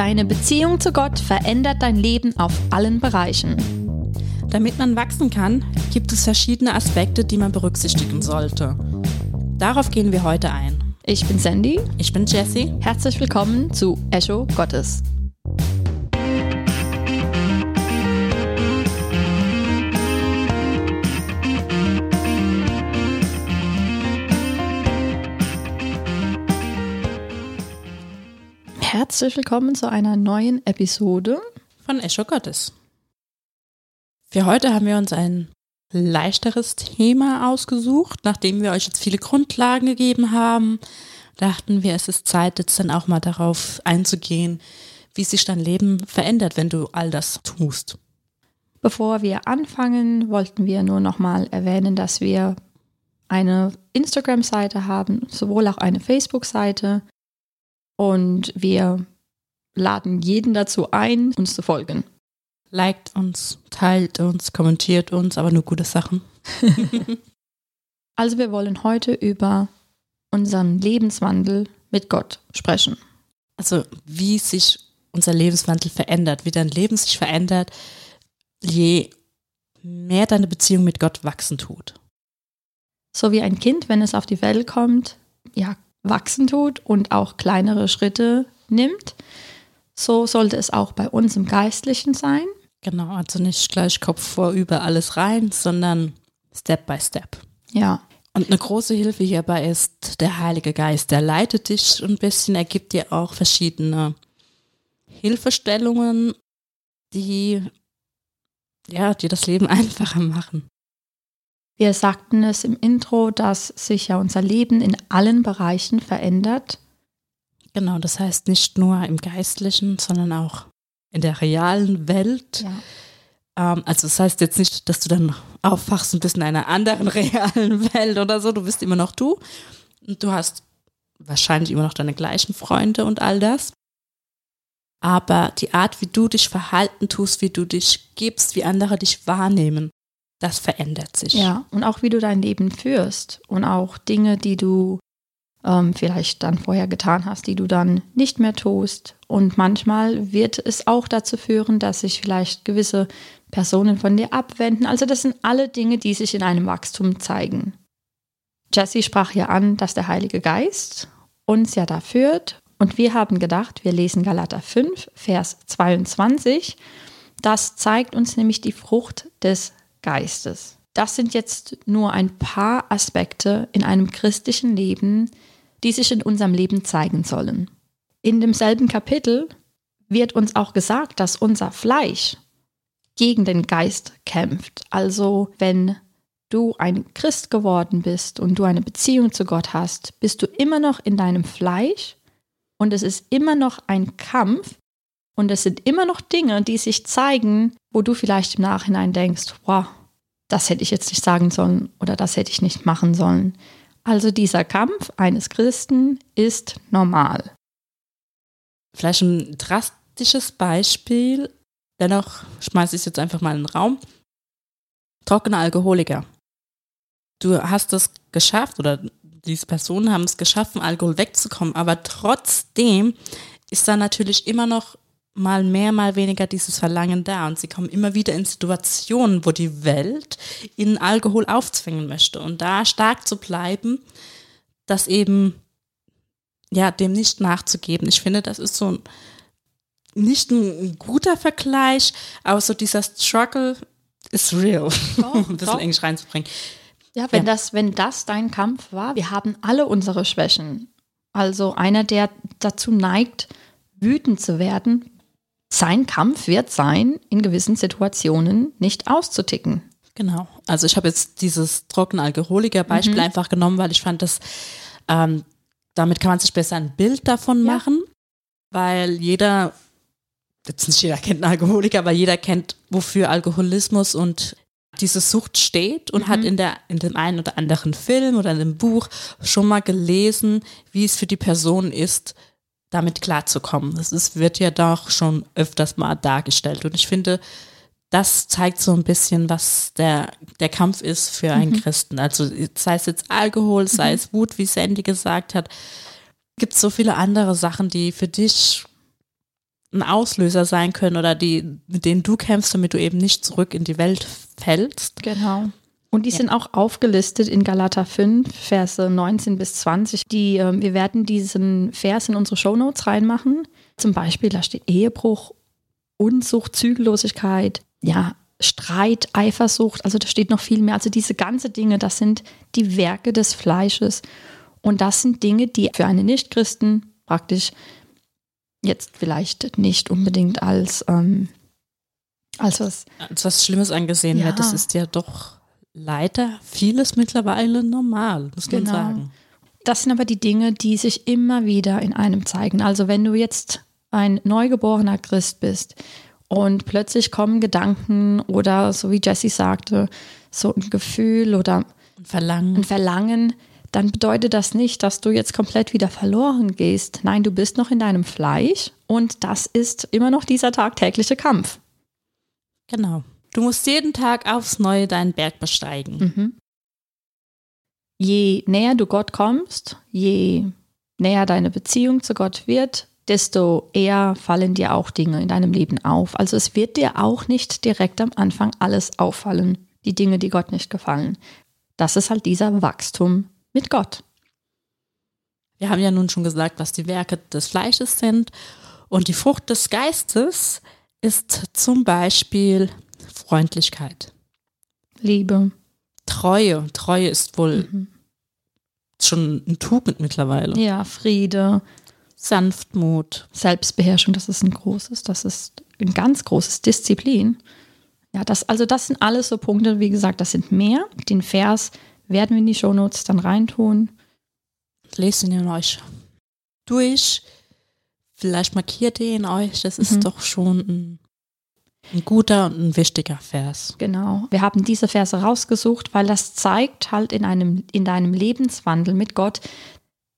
Deine Beziehung zu Gott verändert dein Leben auf allen Bereichen. Damit man wachsen kann, gibt es verschiedene Aspekte, die man berücksichtigen sollte. Darauf gehen wir heute ein. Ich bin Sandy. Ich bin Jessie. Herzlich willkommen zu Echo Gottes. Herzlich willkommen zu einer neuen Episode von Echo Gottes. Für heute haben wir uns ein leichteres Thema ausgesucht, nachdem wir euch jetzt viele Grundlagen gegeben haben. Dachten wir, es ist Zeit, jetzt dann auch mal darauf einzugehen, wie sich dein Leben verändert, wenn du all das tust. Bevor wir anfangen, wollten wir nur noch mal erwähnen, dass wir eine Instagram-Seite haben, sowohl auch eine Facebook-Seite. Und wir laden jeden dazu ein, uns zu folgen. Liked uns, teilt uns, kommentiert uns, aber nur gute Sachen. also wir wollen heute über unseren Lebenswandel mit Gott sprechen. Also wie sich unser Lebenswandel verändert, wie dein Leben sich verändert, je mehr deine Beziehung mit Gott wachsen tut. So wie ein Kind, wenn es auf die Welt kommt, ja, wachsen tut und auch kleinere Schritte nimmt. So sollte es auch bei uns im Geistlichen sein. Genau, also nicht gleich Kopf vor über alles rein, sondern Step by Step. Ja. Und eine große Hilfe hierbei ist der Heilige Geist. Der leitet dich ein bisschen, er gibt dir auch verschiedene Hilfestellungen, die ja, die das Leben einfacher machen. Wir sagten es im Intro, dass sich ja unser Leben in allen Bereichen verändert. Genau, das heißt nicht nur im Geistlichen, sondern auch in der realen Welt. Ja. Ähm, also das heißt jetzt nicht, dass du dann aufwachst und bist in einer anderen realen Welt oder so. Du bist immer noch du. Und du hast wahrscheinlich immer noch deine gleichen Freunde und all das. Aber die Art, wie du dich verhalten tust, wie du dich gibst, wie andere dich wahrnehmen, das verändert sich. Ja, und auch wie du dein Leben führst und auch Dinge, die du ähm, vielleicht dann vorher getan hast, die du dann nicht mehr tust. Und manchmal wird es auch dazu führen, dass sich vielleicht gewisse Personen von dir abwenden. Also das sind alle Dinge, die sich in einem Wachstum zeigen. Jesse sprach ja an, dass der Heilige Geist uns ja da führt. Und wir haben gedacht, wir lesen Galater 5, Vers 22. Das zeigt uns nämlich die Frucht des Geistes. Das sind jetzt nur ein paar Aspekte in einem christlichen Leben, die sich in unserem Leben zeigen sollen. In demselben Kapitel wird uns auch gesagt, dass unser Fleisch gegen den Geist kämpft. Also wenn du ein Christ geworden bist und du eine Beziehung zu Gott hast, bist du immer noch in deinem Fleisch und es ist immer noch ein Kampf und es sind immer noch Dinge, die sich zeigen, wo du vielleicht im Nachhinein denkst, wow, das hätte ich jetzt nicht sagen sollen oder das hätte ich nicht machen sollen. Also dieser Kampf eines Christen ist normal. Vielleicht ein drastisches Beispiel, dennoch schmeiße ich es jetzt einfach mal in den Raum. Trockene Alkoholiker. Du hast es geschafft oder diese Personen haben es geschafft, Alkohol wegzukommen, aber trotzdem ist da natürlich immer noch mal mehr, mal weniger dieses Verlangen da. Und sie kommen immer wieder in Situationen, wo die Welt ihnen Alkohol aufzwingen möchte. Und da stark zu bleiben, das eben, ja, dem nicht nachzugeben. Ich finde, das ist so ein, nicht ein guter Vergleich, aber so dieser Struggle ist real. Doch, ein bisschen doch. Englisch reinzubringen. Ja, wenn, ja. Das, wenn das dein Kampf war, wir haben alle unsere Schwächen. Also einer, der dazu neigt, wütend zu werden, sein Kampf wird sein, in gewissen Situationen nicht auszuticken. Genau. Also ich habe jetzt dieses trockene Alkoholiker-Beispiel mhm. einfach genommen, weil ich fand, dass ähm, damit kann man sich besser ein Bild davon ja. machen, weil jeder, jetzt nicht jeder kennt einen Alkoholiker, aber jeder kennt, wofür Alkoholismus und diese Sucht steht und mhm. hat in, der, in dem einen oder anderen Film oder in dem Buch schon mal gelesen, wie es für die Person ist, damit klarzukommen. Das ist, wird ja doch schon öfters mal dargestellt. Und ich finde, das zeigt so ein bisschen, was der, der Kampf ist für einen mhm. Christen. Also sei es jetzt Alkohol, sei mhm. es Wut, wie Sandy gesagt hat, gibt es so viele andere Sachen, die für dich ein Auslöser sein können oder die, mit denen du kämpfst, damit du eben nicht zurück in die Welt fällst. Genau. Und die ja. sind auch aufgelistet in Galater 5, Verse 19 bis 20. Die, äh, wir werden diesen Vers in unsere Shownotes reinmachen. Zum Beispiel, da steht Ehebruch, Unzucht, Zügellosigkeit, ja, Streit, Eifersucht, also da steht noch viel mehr. Also diese ganzen Dinge, das sind die Werke des Fleisches. Und das sind Dinge, die für einen Nichtchristen praktisch jetzt vielleicht nicht unbedingt als, ähm, als was. Als was Schlimmes angesehen ja. wird. Das ist ja doch leider vieles mittlerweile normal, muss genau. man sagen. Das sind aber die Dinge, die sich immer wieder in einem zeigen. Also wenn du jetzt ein neugeborener Christ bist und plötzlich kommen Gedanken oder so wie Jesse sagte, so ein Gefühl oder ein Verlangen. ein Verlangen, dann bedeutet das nicht, dass du jetzt komplett wieder verloren gehst. Nein, du bist noch in deinem Fleisch und das ist immer noch dieser tagtägliche Kampf. Genau. Du musst jeden Tag aufs Neue deinen Berg besteigen. Mhm. Je näher du Gott kommst, je näher deine Beziehung zu Gott wird, desto eher fallen dir auch Dinge in deinem Leben auf. Also es wird dir auch nicht direkt am Anfang alles auffallen, die Dinge, die Gott nicht gefallen. Das ist halt dieser Wachstum mit Gott. Wir haben ja nun schon gesagt, was die Werke des Fleisches sind. Und die Frucht des Geistes ist zum Beispiel Freundlichkeit. Liebe. Treue. Treue ist wohl mhm. schon ein Tugend mittlerweile. Ja, Friede. Sanftmut. Selbstbeherrschung, das ist ein großes, das ist ein ganz großes Disziplin. Ja, das, also das sind alles so Punkte, wie gesagt, das sind mehr. Den Vers werden wir in die Shownotes dann reintun. Lest ihn euch durch. Vielleicht markiert ihr ihn euch. Das ist mhm. doch schon ein, ein, guter und ein wichtiger Vers. Genau. Wir haben diese Verse rausgesucht, weil das zeigt halt in, einem, in deinem Lebenswandel mit Gott,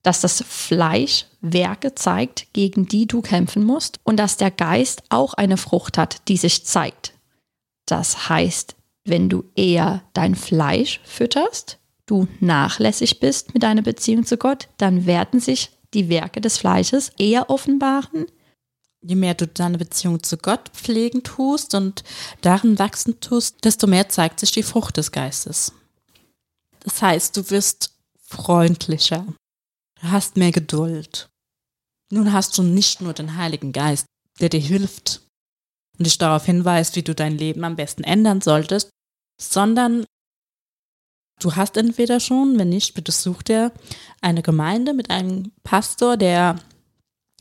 dass das Fleisch Werke zeigt, gegen die du kämpfen musst und dass der Geist auch eine Frucht hat, die sich zeigt. Das heißt, wenn du eher dein Fleisch fütterst, du nachlässig bist mit deiner Beziehung zu Gott, dann werden sich die Werke des Fleisches eher offenbaren. Je mehr du deine Beziehung zu Gott pflegen tust und darin wachsen tust, desto mehr zeigt sich die Frucht des Geistes. Das heißt, du wirst freundlicher, du hast mehr Geduld. Nun hast du nicht nur den Heiligen Geist, der dir hilft und dich darauf hinweist, wie du dein Leben am besten ändern solltest, sondern Du hast entweder schon, wenn nicht, bitte such dir eine Gemeinde mit einem Pastor, der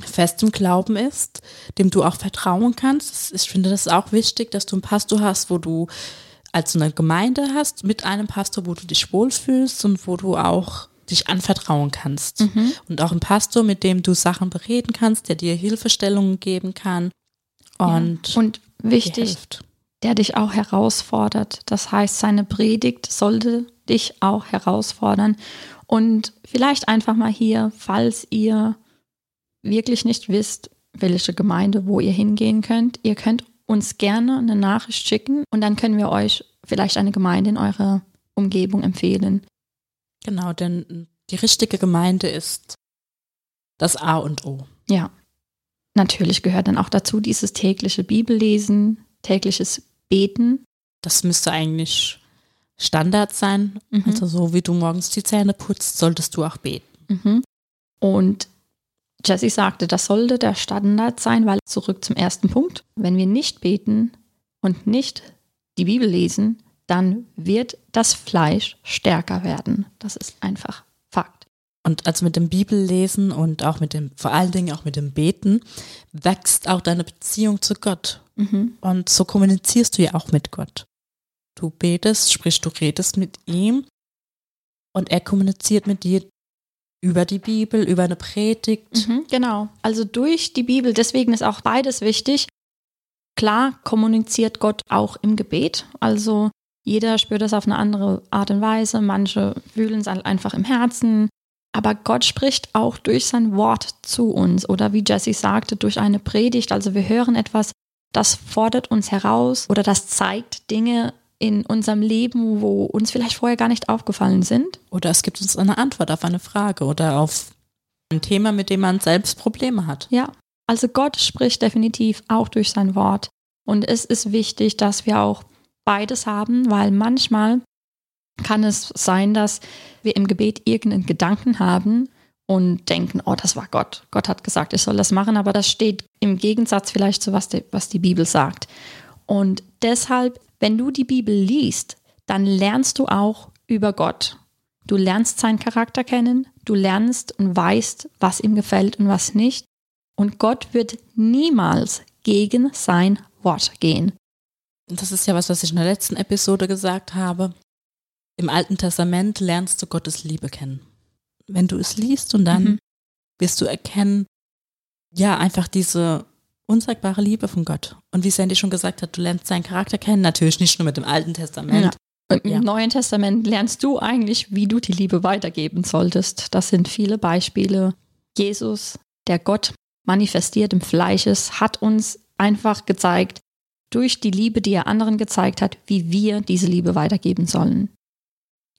fest im Glauben ist, dem du auch vertrauen kannst. Ich finde das auch wichtig, dass du einen Pastor hast, wo du als eine Gemeinde hast, mit einem Pastor, wo du dich wohlfühlst und wo du auch dich anvertrauen kannst. Mhm. Und auch einen Pastor, mit dem du Sachen bereden kannst, der dir Hilfestellungen geben kann. Und, ja. und wichtig, der dich auch herausfordert. Das heißt, seine Predigt sollte dich auch herausfordern. Und vielleicht einfach mal hier, falls ihr wirklich nicht wisst, welche Gemeinde, wo ihr hingehen könnt, ihr könnt uns gerne eine Nachricht schicken und dann können wir euch vielleicht eine Gemeinde in eurer Umgebung empfehlen. Genau, denn die richtige Gemeinde ist das A und O. Ja. Natürlich gehört dann auch dazu dieses tägliche Bibellesen, tägliches Beten. Das müsste eigentlich Standard sein. Mhm. Also so wie du morgens die Zähne putzt, solltest du auch beten. Mhm. Und Jesse sagte, das sollte der Standard sein, weil zurück zum ersten Punkt, wenn wir nicht beten und nicht die Bibel lesen, dann wird das Fleisch stärker werden. Das ist einfach Fakt. Und also mit dem Bibellesen und auch mit dem, vor allen Dingen auch mit dem Beten, wächst auch deine Beziehung zu Gott. Mhm. Und so kommunizierst du ja auch mit Gott. Du betest, sprich, du redest mit ihm und er kommuniziert mit dir über die Bibel, über eine Predigt. Mhm, genau, also durch die Bibel. Deswegen ist auch beides wichtig. Klar kommuniziert Gott auch im Gebet. Also jeder spürt das auf eine andere Art und Weise. Manche fühlen es halt einfach im Herzen. Aber Gott spricht auch durch sein Wort zu uns oder wie Jesse sagte, durch eine Predigt. Also wir hören etwas, das fordert uns heraus oder das zeigt Dinge in unserem Leben, wo uns vielleicht vorher gar nicht aufgefallen sind. Oder es gibt uns eine Antwort auf eine Frage oder auf ein Thema, mit dem man selbst Probleme hat. Ja, Also Gott spricht definitiv auch durch sein Wort. Und es ist wichtig, dass wir auch beides haben, weil manchmal kann es sein, dass wir im Gebet irgendeinen Gedanken haben und denken, oh, das war Gott. Gott hat gesagt, ich soll das machen, aber das steht im Gegensatz vielleicht zu was die, was die Bibel sagt. Und deshalb, wenn du die Bibel liest, dann lernst du auch über Gott. Du lernst seinen Charakter kennen, du lernst und weißt, was ihm gefällt und was nicht. Und Gott wird niemals gegen sein Wort gehen. Das ist ja was, was ich in der letzten Episode gesagt habe. Im Alten Testament lernst du Gottes Liebe kennen. Wenn du es liest und dann mhm. wirst du erkennen, ja, einfach diese unsagbare Liebe von Gott. Und wie Sandy schon gesagt hat, du lernst seinen Charakter kennen, natürlich nicht nur mit dem Alten Testament. Ja. Und Im ja. Neuen Testament lernst du eigentlich, wie du die Liebe weitergeben solltest. Das sind viele Beispiele. Jesus, der Gott manifestiert im Fleisch ist, hat uns einfach gezeigt, durch die Liebe, die er anderen gezeigt hat, wie wir diese Liebe weitergeben sollen.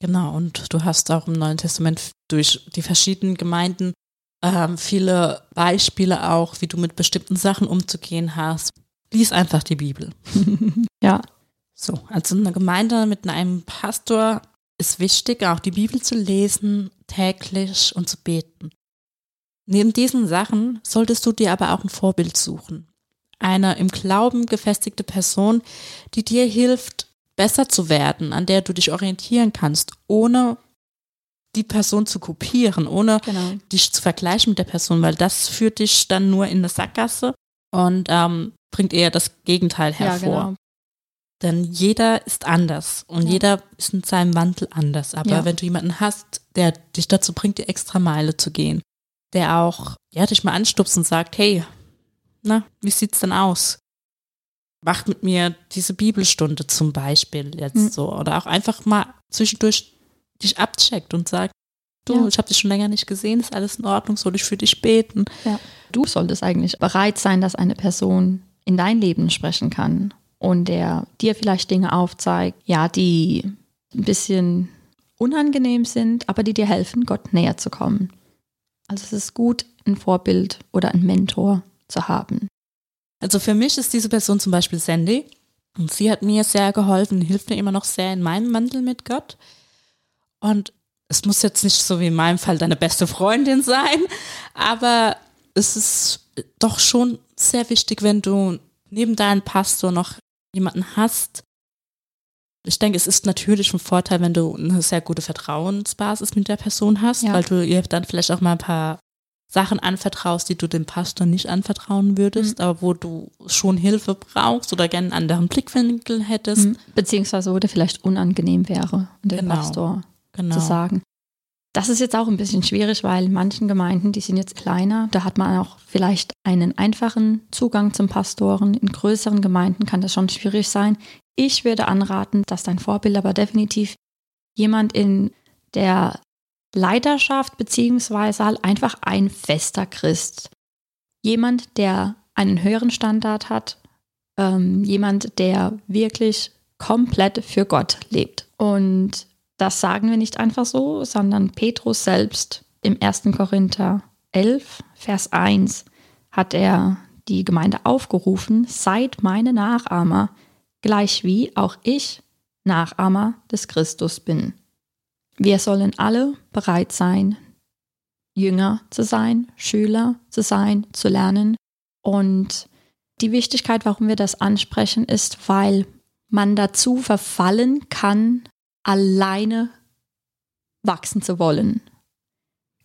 Genau, und du hast auch im Neuen Testament durch die verschiedenen Gemeinden ähm, viele Beispiele auch, wie du mit bestimmten Sachen umzugehen hast. Lies einfach die Bibel. ja. So, also eine Gemeinde mit einem Pastor ist wichtig, auch die Bibel zu lesen, täglich und zu beten. Neben diesen Sachen solltest du dir aber auch ein Vorbild suchen. Eine im Glauben gefestigte Person, die dir hilft, besser zu werden, an der du dich orientieren kannst, ohne die Person zu kopieren, ohne genau. dich zu vergleichen mit der Person, weil das führt dich dann nur in eine Sackgasse und ähm, bringt eher das Gegenteil hervor. Ja, genau. Denn jeder ist anders und ja. jeder ist in seinem Wandel anders. Aber ja. wenn du jemanden hast, der dich dazu bringt, die extra Meile zu gehen, der auch ja, dich mal anstupst und sagt, hey, na, wie sieht's denn aus? Macht mit mir diese Bibelstunde zum Beispiel jetzt mhm. so. Oder auch einfach mal zwischendurch dich abcheckt und sagt, du, ja. ich habe dich schon länger nicht gesehen, ist alles in Ordnung, soll ich für dich beten? Ja. Du solltest eigentlich bereit sein, dass eine Person in dein Leben sprechen kann und der dir vielleicht Dinge aufzeigt, ja, die ein bisschen unangenehm sind, aber die dir helfen, Gott näher zu kommen. Also es ist gut, ein Vorbild oder ein Mentor zu haben. Also für mich ist diese Person zum Beispiel Sandy und sie hat mir sehr geholfen, hilft mir immer noch sehr in meinem Wandel mit Gott. Und es muss jetzt nicht so wie in meinem Fall deine beste Freundin sein, aber es ist doch schon sehr wichtig, wenn du neben deinem Pastor noch jemanden hast. Ich denke, es ist natürlich ein Vorteil, wenn du eine sehr gute Vertrauensbasis mit der Person hast, ja. weil du ihr dann vielleicht auch mal ein paar Sachen anvertraust, die du dem Pastor nicht anvertrauen würdest, mhm. aber wo du schon Hilfe brauchst oder gerne einen anderen Blickwinkel hättest. Mhm. Beziehungsweise wo der vielleicht unangenehm wäre, dem genau. Pastor genau. zu sagen. Das ist jetzt auch ein bisschen schwierig, weil manchen Gemeinden, die sind jetzt kleiner, da hat man auch vielleicht einen einfachen Zugang zum Pastoren. In größeren Gemeinden kann das schon schwierig sein. Ich würde anraten, dass dein Vorbild aber definitiv jemand in der Leiterschaft beziehungsweise halt einfach ein fester Christ. Jemand, der einen höheren Standard hat, ähm, jemand, der wirklich komplett für Gott lebt. Und das sagen wir nicht einfach so, sondern Petrus selbst im 1. Korinther 11, Vers 1 hat er die Gemeinde aufgerufen, seid meine Nachahmer, gleich wie auch ich Nachahmer des Christus bin. Wir sollen alle bereit sein, Jünger zu sein, Schüler zu sein, zu lernen. Und die Wichtigkeit, warum wir das ansprechen, ist, weil man dazu verfallen kann, alleine wachsen zu wollen.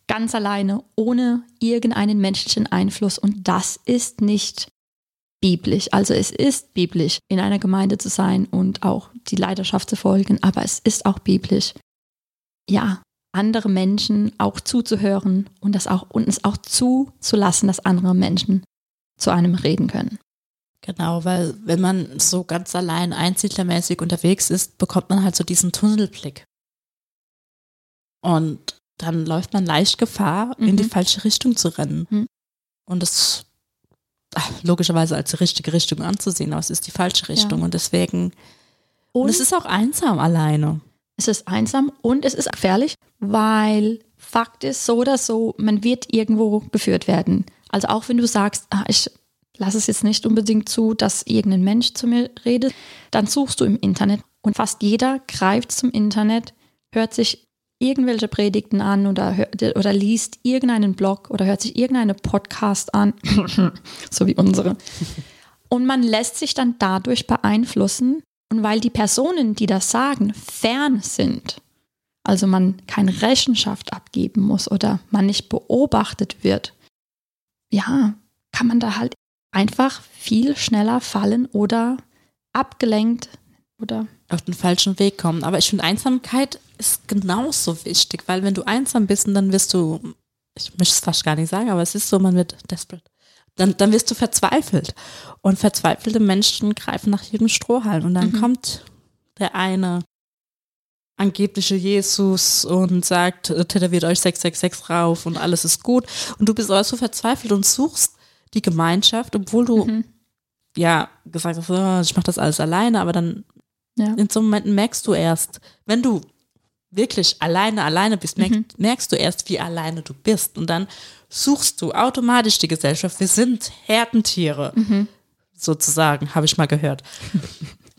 Ganz alleine, ohne irgendeinen menschlichen Einfluss. Und das ist nicht biblisch. Also es ist biblisch, in einer Gemeinde zu sein und auch die Leidenschaft zu folgen, aber es ist auch biblisch, ja, andere Menschen auch zuzuhören und das auch und es auch zuzulassen, dass andere Menschen zu einem reden können. Genau, weil wenn man so ganz allein einsiedlermäßig unterwegs ist, bekommt man halt so diesen Tunnelblick. Und dann läuft man leicht Gefahr, mhm. in die mhm. falsche Richtung zu rennen. Mhm. Und das logischerweise als die richtige Richtung anzusehen, aber es ist die falsche Richtung. Ja. Und deswegen, und, und es ist auch einsam alleine es ist einsam und es ist gefährlich, weil Fakt ist so oder so, man wird irgendwo geführt werden. Also auch wenn du sagst, ah, ich lasse es jetzt nicht unbedingt zu, dass irgendein Mensch zu mir redet, dann suchst du im Internet und fast jeder greift zum Internet, hört sich irgendwelche Predigten an oder, hört, oder liest irgendeinen Blog oder hört sich irgendeinen Podcast an, so wie unsere. Und man lässt sich dann dadurch beeinflussen. Und weil die Personen, die das sagen, fern sind, also man keine Rechenschaft abgeben muss oder man nicht beobachtet wird, ja, kann man da halt einfach viel schneller fallen oder abgelenkt oder auf den falschen Weg kommen. Aber ich finde, Einsamkeit ist genauso wichtig, weil wenn du einsam bist und dann wirst du, ich möchte es fast gar nicht sagen, aber es ist so, man wird desperate. Dann, dann wirst du verzweifelt. Und verzweifelte Menschen greifen nach jedem Strohhalm. Und dann mhm. kommt der eine angebliche Jesus und sagt, tätowiert euch 666 rauf und alles ist gut. Und du bist aber so verzweifelt und suchst die Gemeinschaft, obwohl du mhm. ja gesagt hast, oh, ich mache das alles alleine, aber dann ja. in so Momenten merkst du erst, wenn du wirklich alleine, alleine bist, merkst, mhm. merkst du erst, wie alleine du bist. Und dann suchst du automatisch die Gesellschaft. Wir sind Herdentiere, mhm. sozusagen, habe ich mal gehört.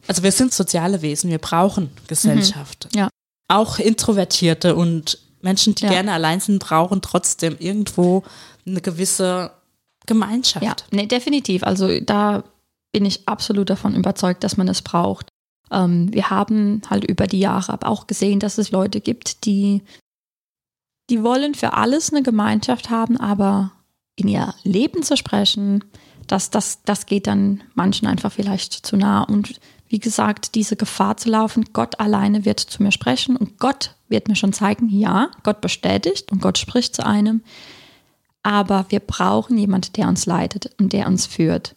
Also wir sind soziale Wesen, wir brauchen Gesellschaft. Mhm. Ja. Auch Introvertierte und Menschen, die ja. gerne allein sind, brauchen trotzdem irgendwo eine gewisse Gemeinschaft. Ja, nee, definitiv. Also da bin ich absolut davon überzeugt, dass man es braucht. Ähm, wir haben halt über die Jahre aber auch gesehen, dass es Leute gibt, die, die wollen für alles eine Gemeinschaft haben, aber in ihr Leben zu sprechen, das, das, das geht dann manchen einfach vielleicht zu nah. Und wie gesagt, diese Gefahr zu laufen, Gott alleine wird zu mir sprechen und Gott wird mir schon zeigen, ja, Gott bestätigt und Gott spricht zu einem. Aber wir brauchen jemanden, der uns leitet und der uns führt.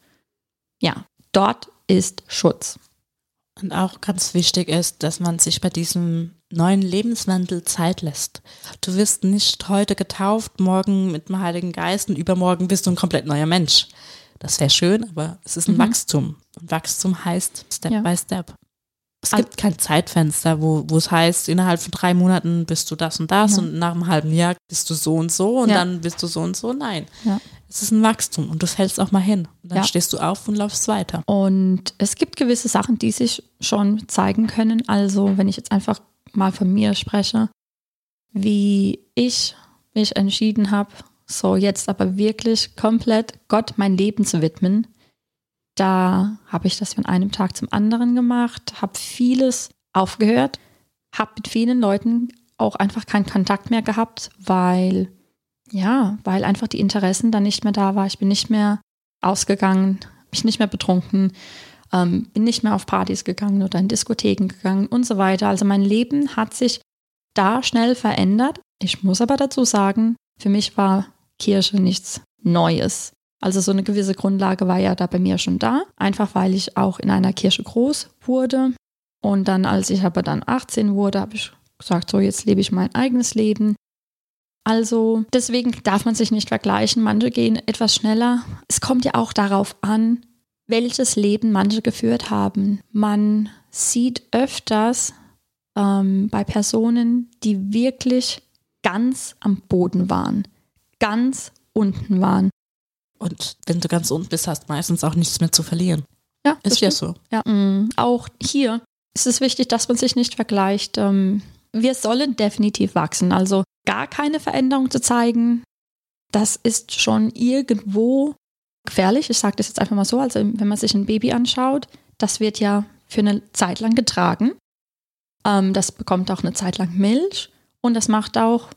Ja, dort ist Schutz. Und auch ganz wichtig ist, dass man sich bei diesem neuen Lebenswandel Zeit lässt. Du wirst nicht heute getauft, morgen mit dem Heiligen Geist und übermorgen bist du ein komplett neuer Mensch. Das wäre schön, aber es ist ein mhm. Wachstum. Und Wachstum heißt Step ja. by Step. Es gibt kein Zeitfenster, wo, wo es heißt, innerhalb von drei Monaten bist du das und das ja. und nach einem halben Jahr bist du so und so und ja. dann bist du so und so. Nein. Ja. Es ist ein Wachstum und du fällst auch mal hin. Und dann stehst du auf und laufst weiter. Und es gibt gewisse Sachen, die sich schon zeigen können. Also, wenn ich jetzt einfach mal von mir spreche, wie ich mich entschieden habe, so jetzt aber wirklich komplett Gott mein Leben zu widmen, da habe ich das von einem Tag zum anderen gemacht, habe vieles aufgehört, habe mit vielen Leuten auch einfach keinen Kontakt mehr gehabt, weil ja, weil einfach die Interessen dann nicht mehr da war. Ich bin nicht mehr ausgegangen, mich nicht mehr betrunken, ähm, bin nicht mehr auf Partys gegangen oder in Diskotheken gegangen und so weiter. Also mein Leben hat sich da schnell verändert. Ich muss aber dazu sagen, für mich war Kirche nichts Neues. Also so eine gewisse Grundlage war ja da bei mir schon da, einfach weil ich auch in einer Kirche groß wurde. Und dann, als ich aber dann 18 wurde, habe ich gesagt, so jetzt lebe ich mein eigenes Leben. Also deswegen darf man sich nicht vergleichen. Manche gehen etwas schneller. Es kommt ja auch darauf an, welches Leben manche geführt haben. Man sieht öfters ähm, bei Personen, die wirklich ganz am Boden waren, ganz unten waren. Und wenn du ganz unten bist, hast du meistens auch nichts mehr zu verlieren. Ja, ist ja so. Ja, mh. auch hier ist es wichtig, dass man sich nicht vergleicht. Ähm, wir sollen definitiv wachsen. Also gar keine Veränderung zu zeigen, das ist schon irgendwo gefährlich. Ich sage das jetzt einfach mal so. Also wenn man sich ein Baby anschaut, das wird ja für eine Zeit lang getragen. Ähm, das bekommt auch eine Zeit lang Milch und das macht auch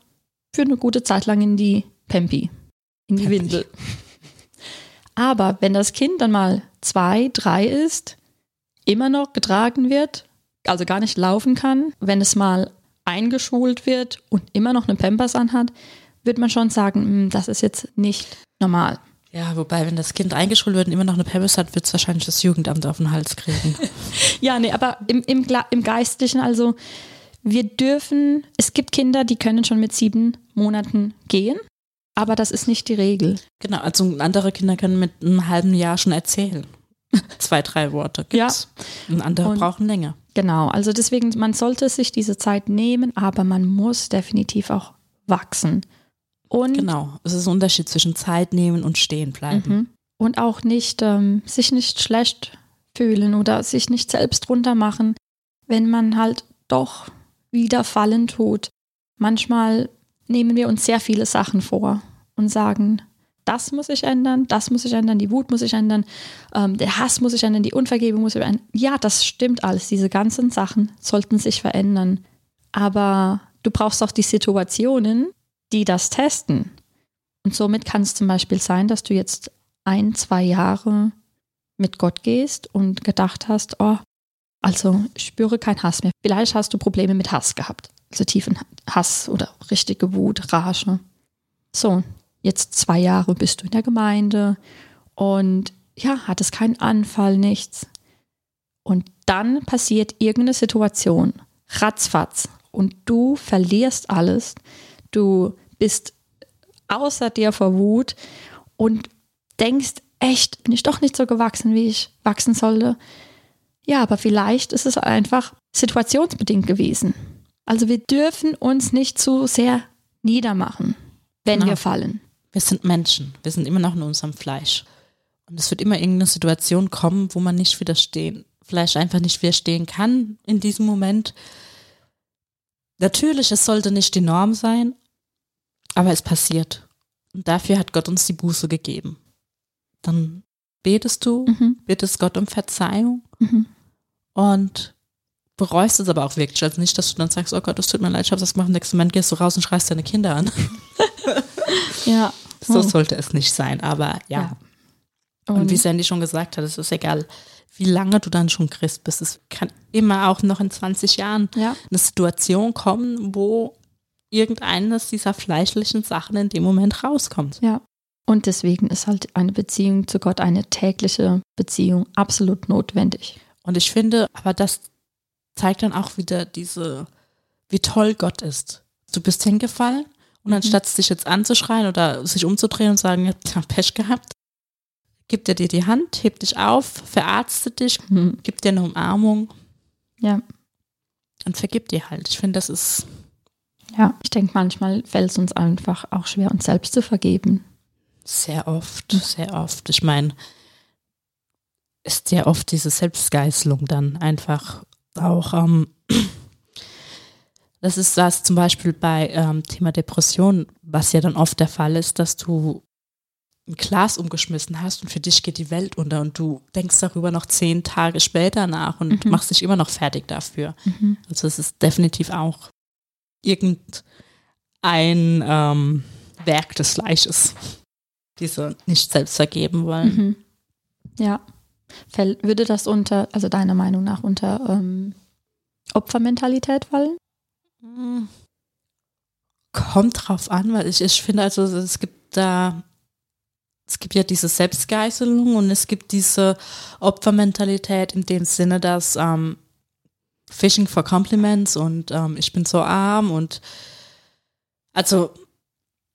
für eine gute Zeit lang in die Pempi, in die Pempi. Windel. Aber wenn das Kind dann mal zwei, drei ist, immer noch getragen wird, also gar nicht laufen kann, wenn es mal eingeschult wird und immer noch eine Pampers anhat, wird man schon sagen, hm, das ist jetzt nicht normal. Ja, wobei, wenn das Kind eingeschult wird und immer noch eine Pampers hat, wird es wahrscheinlich das Jugendamt auf den Hals kriegen. ja, nee, aber im, im, im Geistlichen, also wir dürfen, es gibt Kinder, die können schon mit sieben Monaten gehen. Aber das ist nicht die Regel. Genau, also andere Kinder können mit einem halben Jahr schon erzählen. Zwei, drei Worte gibt's. Ja. Und andere und brauchen länger. Genau, also deswegen, man sollte sich diese Zeit nehmen, aber man muss definitiv auch wachsen. Und Genau. Es ist ein Unterschied zwischen Zeit nehmen und stehen bleiben. Mhm. Und auch nicht, ähm, sich nicht schlecht fühlen oder sich nicht selbst runtermachen, wenn man halt doch wieder fallen tut. Manchmal nehmen wir uns sehr viele Sachen vor und sagen, das muss ich ändern, das muss ich ändern, die Wut muss ich ändern, ähm, der Hass muss ich ändern, die Unvergebung muss ich ändern. Ja, das stimmt alles. Diese ganzen Sachen sollten sich verändern. Aber du brauchst auch die Situationen, die das testen. Und somit kann es zum Beispiel sein, dass du jetzt ein, zwei Jahre mit Gott gehst und gedacht hast, oh, also ich spüre keinen Hass mehr. Vielleicht hast du Probleme mit Hass gehabt. Also tiefen Hass oder richtige Wut, Rage. So, jetzt zwei Jahre bist du in der Gemeinde und ja, hattest keinen Anfall, nichts. Und dann passiert irgendeine Situation, ratzfatz, und du verlierst alles. Du bist außer dir vor Wut und denkst, echt, bin ich doch nicht so gewachsen, wie ich wachsen sollte. Ja, aber vielleicht ist es einfach situationsbedingt gewesen. Also wir dürfen uns nicht zu sehr niedermachen, wenn Genau. wir fallen. Wir sind Menschen. Wir sind immer noch in unserem Fleisch. Und es wird immer irgendeine Situation kommen, wo man nicht widerstehen, vielleicht einfach nicht widerstehen kann in diesem Moment. Natürlich, es sollte nicht die Norm sein, aber es passiert. Und dafür hat Gott uns die Buße gegeben. Dann betest du, Mhm. bittest Gott um Verzeihung Mhm. und bereust es aber auch wirklich. Also nicht, dass du dann sagst, oh Gott, es tut mir leid, ich habe das gemacht. Im nächsten Moment gehst du raus und schreist deine Kinder an. Ja. So Oh. sollte es nicht sein, aber ja. Ja. Und, wie Sandy schon gesagt hat, es ist egal, wie lange du dann schon Christ bist. Es kann immer auch noch in 20 Jahren ja. eine Situation kommen, wo irgendeines dieser fleischlichen Sachen in dem Moment rauskommt. Ja. Und deswegen ist halt eine Beziehung zu Gott, eine tägliche Beziehung absolut notwendig. Und ich finde, aber das zeigt dann auch wieder diese, wie toll Gott ist. Du bist hingefallen und anstatt dich jetzt anzuschreien oder sich umzudrehen und sagen, ja, Pech gehabt, gibt er dir die Hand, hebt dich auf, verarztet dich, Mhm. gibt dir eine Umarmung Ja. und vergibt dir halt. Ich finde, das ist Ja. Ich denke, manchmal fällt es uns einfach auch schwer, uns selbst zu vergeben. sehr oft, sehr oft. Ich meine, ist ja oft diese Selbstgeißelung dann einfach auch, ähm, das ist das zum Beispiel bei ähm, Thema Depression, was ja dann oft der Fall ist, dass du ein Glas umgeschmissen hast und für dich geht die Welt unter und du denkst darüber noch zehn Tage später nach und Mhm. machst dich immer noch fertig dafür. Mhm. Also es ist definitiv auch irgendein ähm, Werk des Fleisches, diese nicht selbst vergeben wollen. Mhm. Ja. Würde das unter, also deiner Meinung nach, unter ähm, Opfermentalität fallen? Hm. Kommt drauf an, weil ich, ich finde, also es gibt da, es gibt ja diese Selbstgeißelung und es gibt diese Opfermentalität in dem Sinne, dass ähm, Fishing for Compliments und ähm, ich bin so arm und also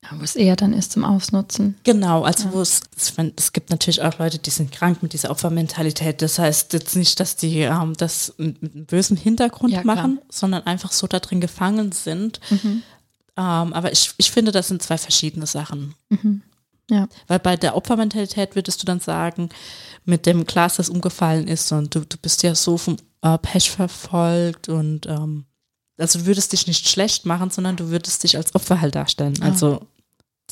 Wo es eher dann ist zum Ausnutzen. Genau, also Ja. wo es, es, gibt natürlich auch Leute, die sind krank mit dieser Opfermentalität. Das heißt jetzt nicht, dass die ähm, das mit einem bösen Hintergrund Ja, machen, sondern einfach so da drin gefangen sind. Mhm. Ähm, aber ich, ich finde, das sind zwei verschiedene Sachen. Mhm. Weil bei der Opfermentalität würdest du dann sagen, mit dem Glas, das umgefallen ist und du, du bist ja so vom äh, Pech verfolgt und ähm, also du würdest dich nicht schlecht machen, sondern du würdest dich als Opfer halt darstellen. Ah. Also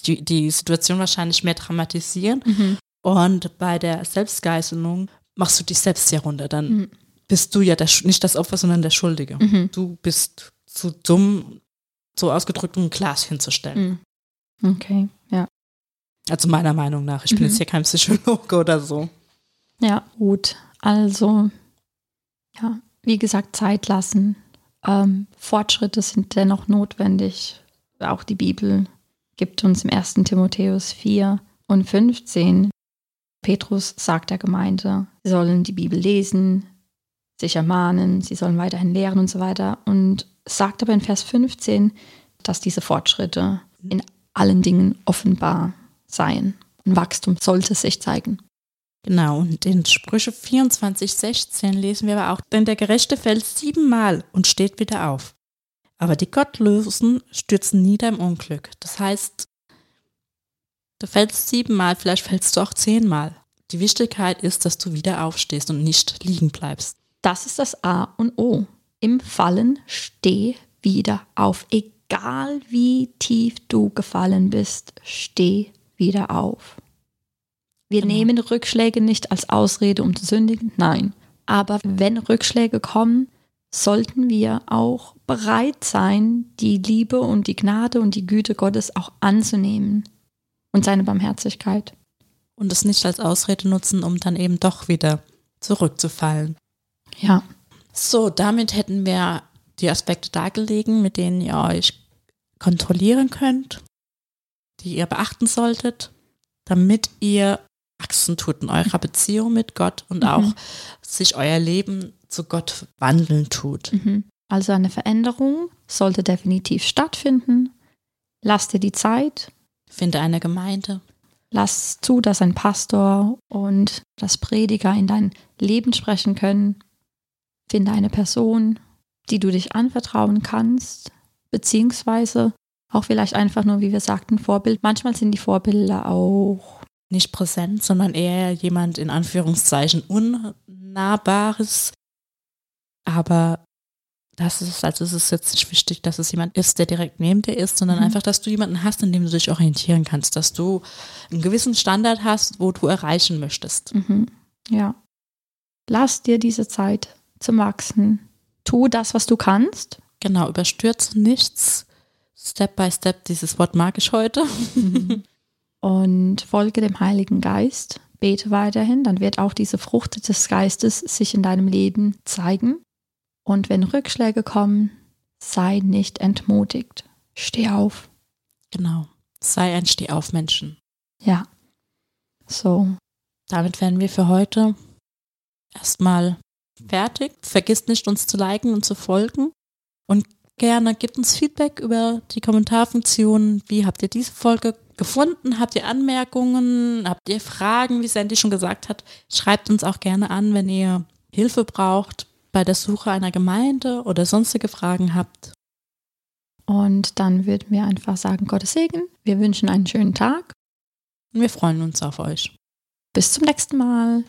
die, die Situation wahrscheinlich mehr dramatisieren. Mhm. Und bei der Selbstgeißelung machst du dich selbst ja runter. Dann Mhm. bist du ja der, nicht das Opfer, sondern der Schuldige. Mhm. Du bist zu dumm, so ausgedrückt, um ein Glas hinzustellen. Mhm. Okay, ja. Also meiner Meinung nach. Ich bin Mhm. jetzt hier kein Psychologe oder so. Ja, gut. Also, ja, wie gesagt, Zeit lassen. Ähm, Fortschritte sind dennoch notwendig. Auch die Bibel gibt uns im 1. Timotheus 4 und 15. Petrus sagt der Gemeinde, sie sollen die Bibel lesen, sich ermahnen, sie sollen weiterhin lehren und so weiter. Und sagt aber in Vers 15, dass diese Fortschritte in allen Dingen offenbar seien. Ein Wachstum sollte sich zeigen. Genau, und in Sprüche 24, 16 lesen wir aber auch, denn der Gerechte fällt siebenmal und steht wieder auf. Aber die Gottlosen stürzen nieder im Unglück. Das heißt, Du fällst siebenmal, vielleicht fällst du auch zehnmal. Die Wichtigkeit ist, dass du wieder aufstehst und nicht liegen bleibst. Das ist das A und O. Im Fallen steh wieder auf. Egal wie tief du gefallen bist, steh wieder auf. Wir Genau. nehmen Rückschläge nicht als Ausrede, um zu sündigen, nein. Aber wenn Rückschläge kommen, sollten wir auch bereit sein, die Liebe und die Gnade und die Güte Gottes auch anzunehmen und seine Barmherzigkeit. Und es nicht als Ausrede nutzen, um dann eben doch wieder zurückzufallen. Ja, So, damit hätten wir die Aspekte dargelegen, mit denen ihr euch kontrollieren könnt, die ihr beachten solltet, damit ihr wachsen tut in eurer Beziehung mit Gott und Mhm. auch sich euer Leben zu Gott wandeln tut. Mhm. Also eine Veränderung sollte definitiv stattfinden. Lass dir die Zeit. Finde eine Gemeinde. Lass zu, dass ein Pastor und das Prediger in dein Leben sprechen können. Finde eine Person, die du dich anvertrauen kannst, beziehungsweise auch vielleicht einfach nur, wie wir sagten, Vorbild. Manchmal sind die Vorbilder auch, Nicht präsent, sondern eher jemand in Anführungszeichen Unnahbares. Aber das ist, also es ist jetzt nicht wichtig, dass es jemand ist, der direkt neben dir ist, sondern Mhm. einfach, dass du jemanden hast, in dem du dich orientieren kannst, dass du einen gewissen Standard hast, wo du erreichen möchtest. mhm, ja. Lass dir diese Zeit zum Wachsen. Tu das, was du kannst. Genau, überstürze nichts. Step by step, dieses Wort mag ich heute. und folge dem Heiligen Geist, bete weiterhin, dann wird auch diese Frucht des Geistes sich in deinem Leben zeigen. Und wenn Rückschläge kommen, sei nicht entmutigt. Steh auf. Genau. Sei ein Stehaufmenschen. Ja. So. Damit wären wir für heute erstmal fertig. Vergisst nicht, uns zu liken und zu folgen. Und gerne gebt uns Feedback über die Kommentarfunktion. Wie habt ihr diese Folge gefunden? Habt ihr Anmerkungen? Habt ihr Fragen, wie Sandy schon gesagt hat? Schreibt uns auch gerne an, wenn ihr Hilfe braucht bei der Suche einer Gemeinde oder sonstige Fragen habt. Und dann würden wir einfach sagen, Gottes Segen. Wir wünschen einen schönen Tag. Und wir freuen uns auf euch. Bis zum nächsten Mal.